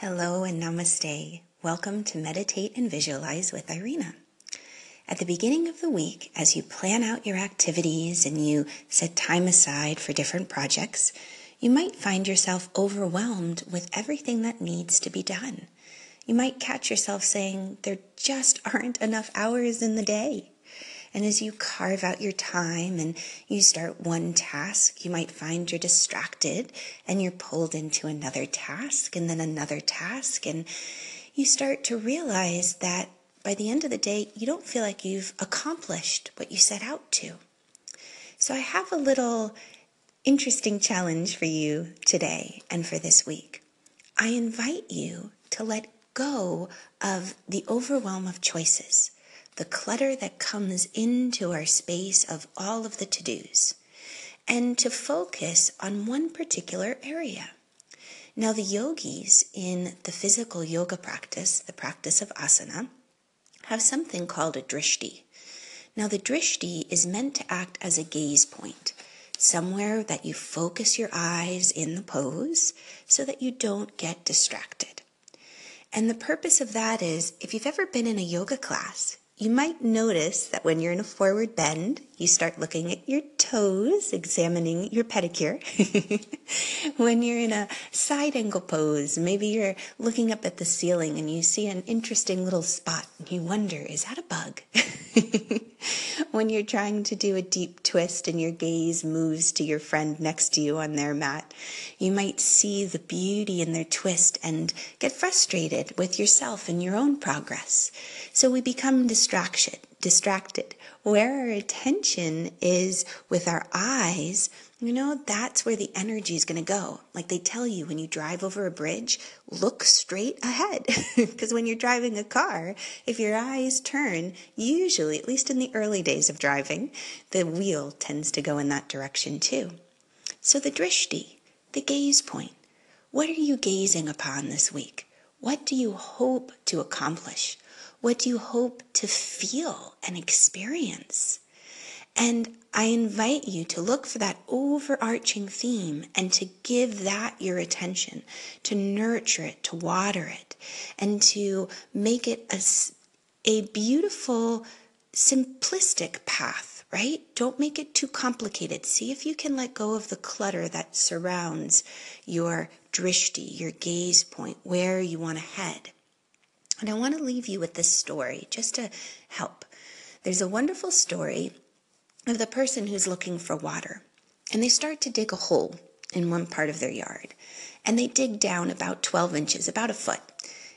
Hello and namaste. Welcome to Meditate and Visualize with Irina. At the beginning of the week, as you plan out your activities and you set time aside for different projects, you might find yourself overwhelmed with everything that needs to be done. You might catch yourself saying, There just aren't enough hours in the day. And as you carve out your time and you start one task, you might find you're distracted and you're pulled into another task and then another task. And you start to realize that by the end of the day, you don't feel like you've accomplished what you set out to. So I have a little interesting challenge for you today and for this week. I invite you to let go of the overwhelm of choices the clutter that comes into our space of all of the to dos, and to focus on one particular area. Now, the yogis in the physical yoga practice, the practice of asana, have something called a drishti. Now, the drishti is meant to act as a gaze point, somewhere that you focus your eyes in the pose so that you don't get distracted. And the purpose of that is if you've ever been in a yoga class, you might notice that when you're in a forward bend, you start looking at your toes, examining your pedicure. when you're in a side angle pose, maybe you're looking up at the ceiling and you see an interesting little spot and you wonder, is that a bug? when you're trying to do a deep twist and your gaze moves to your friend next to you on their mat, you might see the beauty in their twist and get frustrated with yourself and your own progress. So we become distraction, distracted. Where our attention is with our eyes, you know, that's where the energy is going to go. Like they tell you when you drive over a bridge, look straight ahead. Because when you're driving a car, if your eyes turn, usually, at least in the early days of driving, the wheel tends to go in that direction too. So the drishti, the gaze point, what are you gazing upon this week? What do you hope to accomplish? What do you hope to feel and experience? And I invite you to look for that overarching theme and to give that your attention, to nurture it, to water it, and to make it a, a beautiful, simplistic path, right? Don't make it too complicated. See if you can let go of the clutter that surrounds your drishti, your gaze point, where you want to head. And I want to leave you with this story just to help. There's a wonderful story of the person who's looking for water. And they start to dig a hole in one part of their yard. And they dig down about 12 inches, about a foot,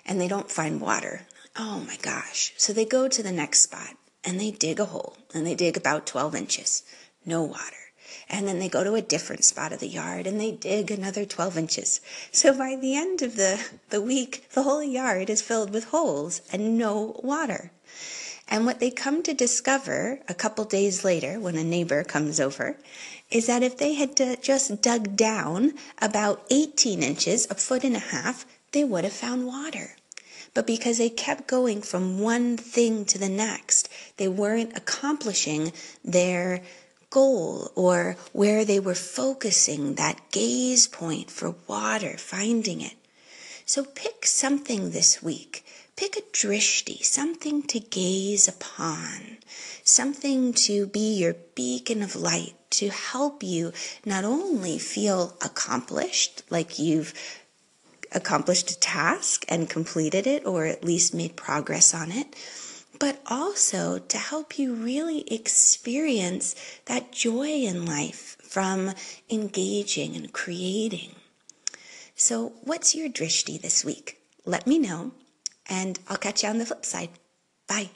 and they don't find water. Oh my gosh. So they go to the next spot and they dig a hole and they dig about 12 inches. No water. And then they go to a different spot of the yard and they dig another 12 inches. So by the end of the, the week, the whole yard is filled with holes and no water. And what they come to discover a couple days later when a neighbor comes over is that if they had just dug down about 18 inches, a foot and a half, they would have found water. But because they kept going from one thing to the next, they weren't accomplishing their goal or where they were focusing that gaze point for water, finding it. So pick something this week. Pick a drishti, something to gaze upon, something to be your beacon of light, to help you not only feel accomplished, like you've accomplished a task and completed it, or at least made progress on it, but also to help you really experience that joy in life from engaging and creating. So, what's your drishti this week? Let me know, and I'll catch you on the flip side. Bye.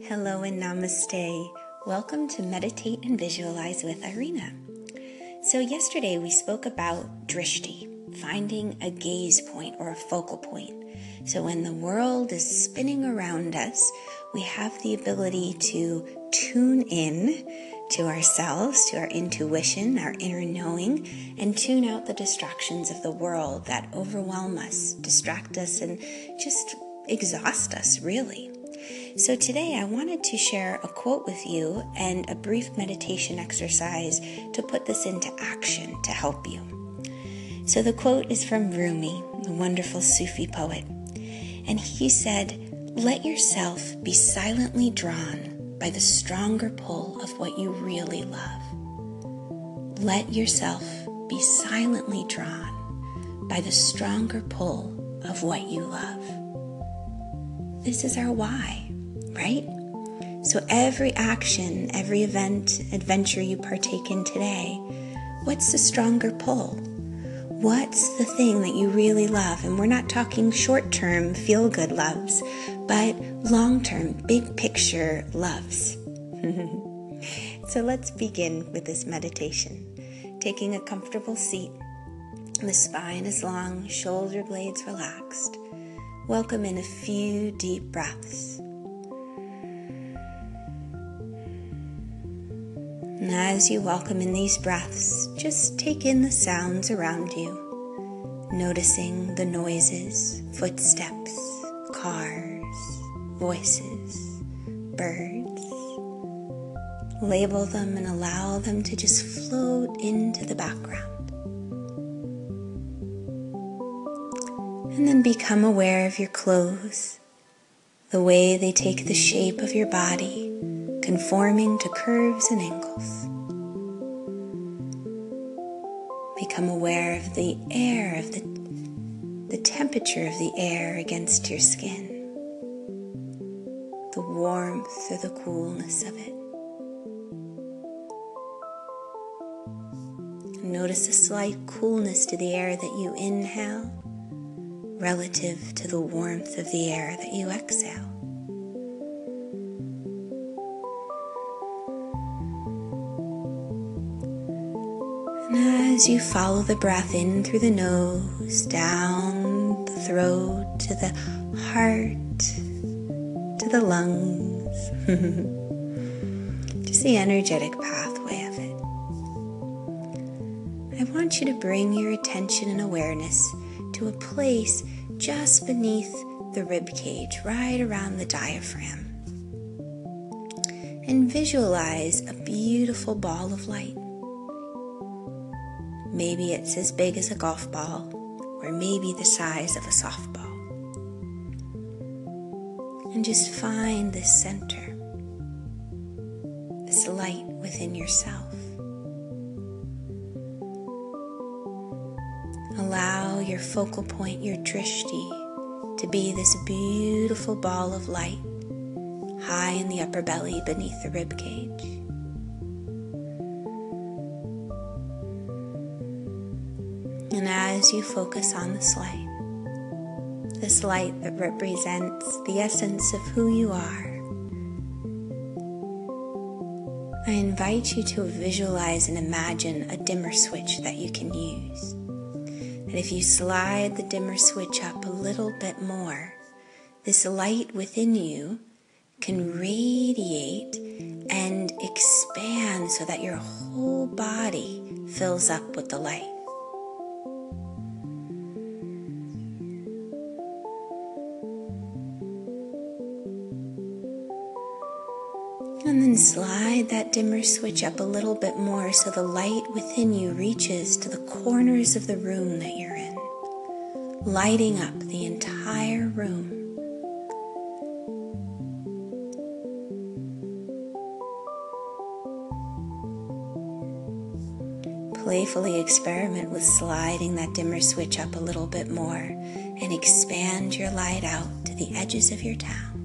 Hello and namaste. Welcome to Meditate and Visualize with Irina. So, yesterday we spoke about drishti, finding a gaze point or a focal point. So when the world is spinning around us, we have the ability to tune in to ourselves, to our intuition, our inner knowing, and tune out the distractions of the world that overwhelm us, distract us, and just exhaust us, really. So, today I wanted to share a quote with you and a brief meditation exercise to put this into action to help you. So the quote is from Rumi, the wonderful Sufi poet. And he said, Let yourself be silently drawn by the stronger pull of what you really love. Let yourself be silently drawn by the stronger pull of what you love. This is our why, right? So every action, every event, adventure you partake in today, what's the stronger pull? What's the thing that you really love? And we're not talking short term, feel good loves, but long term, big picture loves. so let's begin with this meditation. Taking a comfortable seat, the spine is long, shoulder blades relaxed. Welcome in a few deep breaths. And as you welcome in these breaths, just take in the sounds around you, noticing the noises, footsteps, cars, voices, birds. Label them and allow them to just float into the background. And then become aware of your clothes, the way they take the shape of your body conforming to curves and angles. Become aware of the air, of the, the temperature of the air against your skin, the warmth or the coolness of it. Notice a slight coolness to the air that you inhale relative to the warmth of the air that you exhale. As you follow the breath in through the nose, down the throat, to the heart, to the lungs. Just the energetic pathway of it. I want you to bring your attention and awareness to a place just beneath the rib cage, right around the diaphragm. And visualize a beautiful ball of light. Maybe it's as big as a golf ball, or maybe the size of a softball. And just find this center, this light within yourself. Allow your focal point, your drishti, to be this beautiful ball of light high in the upper belly beneath the rib cage. And as you focus on this light, this light that represents the essence of who you are, I invite you to visualize and imagine a dimmer switch that you can use. And if you slide the dimmer switch up a little bit more, this light within you can radiate and expand so that your whole body fills up with the light. That dimmer switch up a little bit more so the light within you reaches to the corners of the room that you're in, lighting up the entire room. Playfully experiment with sliding that dimmer switch up a little bit more and expand your light out to the edges of your town.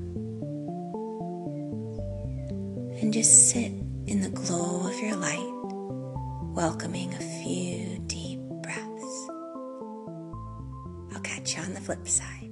And just sit in the glow of your light, welcoming a few deep breaths. I'll catch you on the flip side.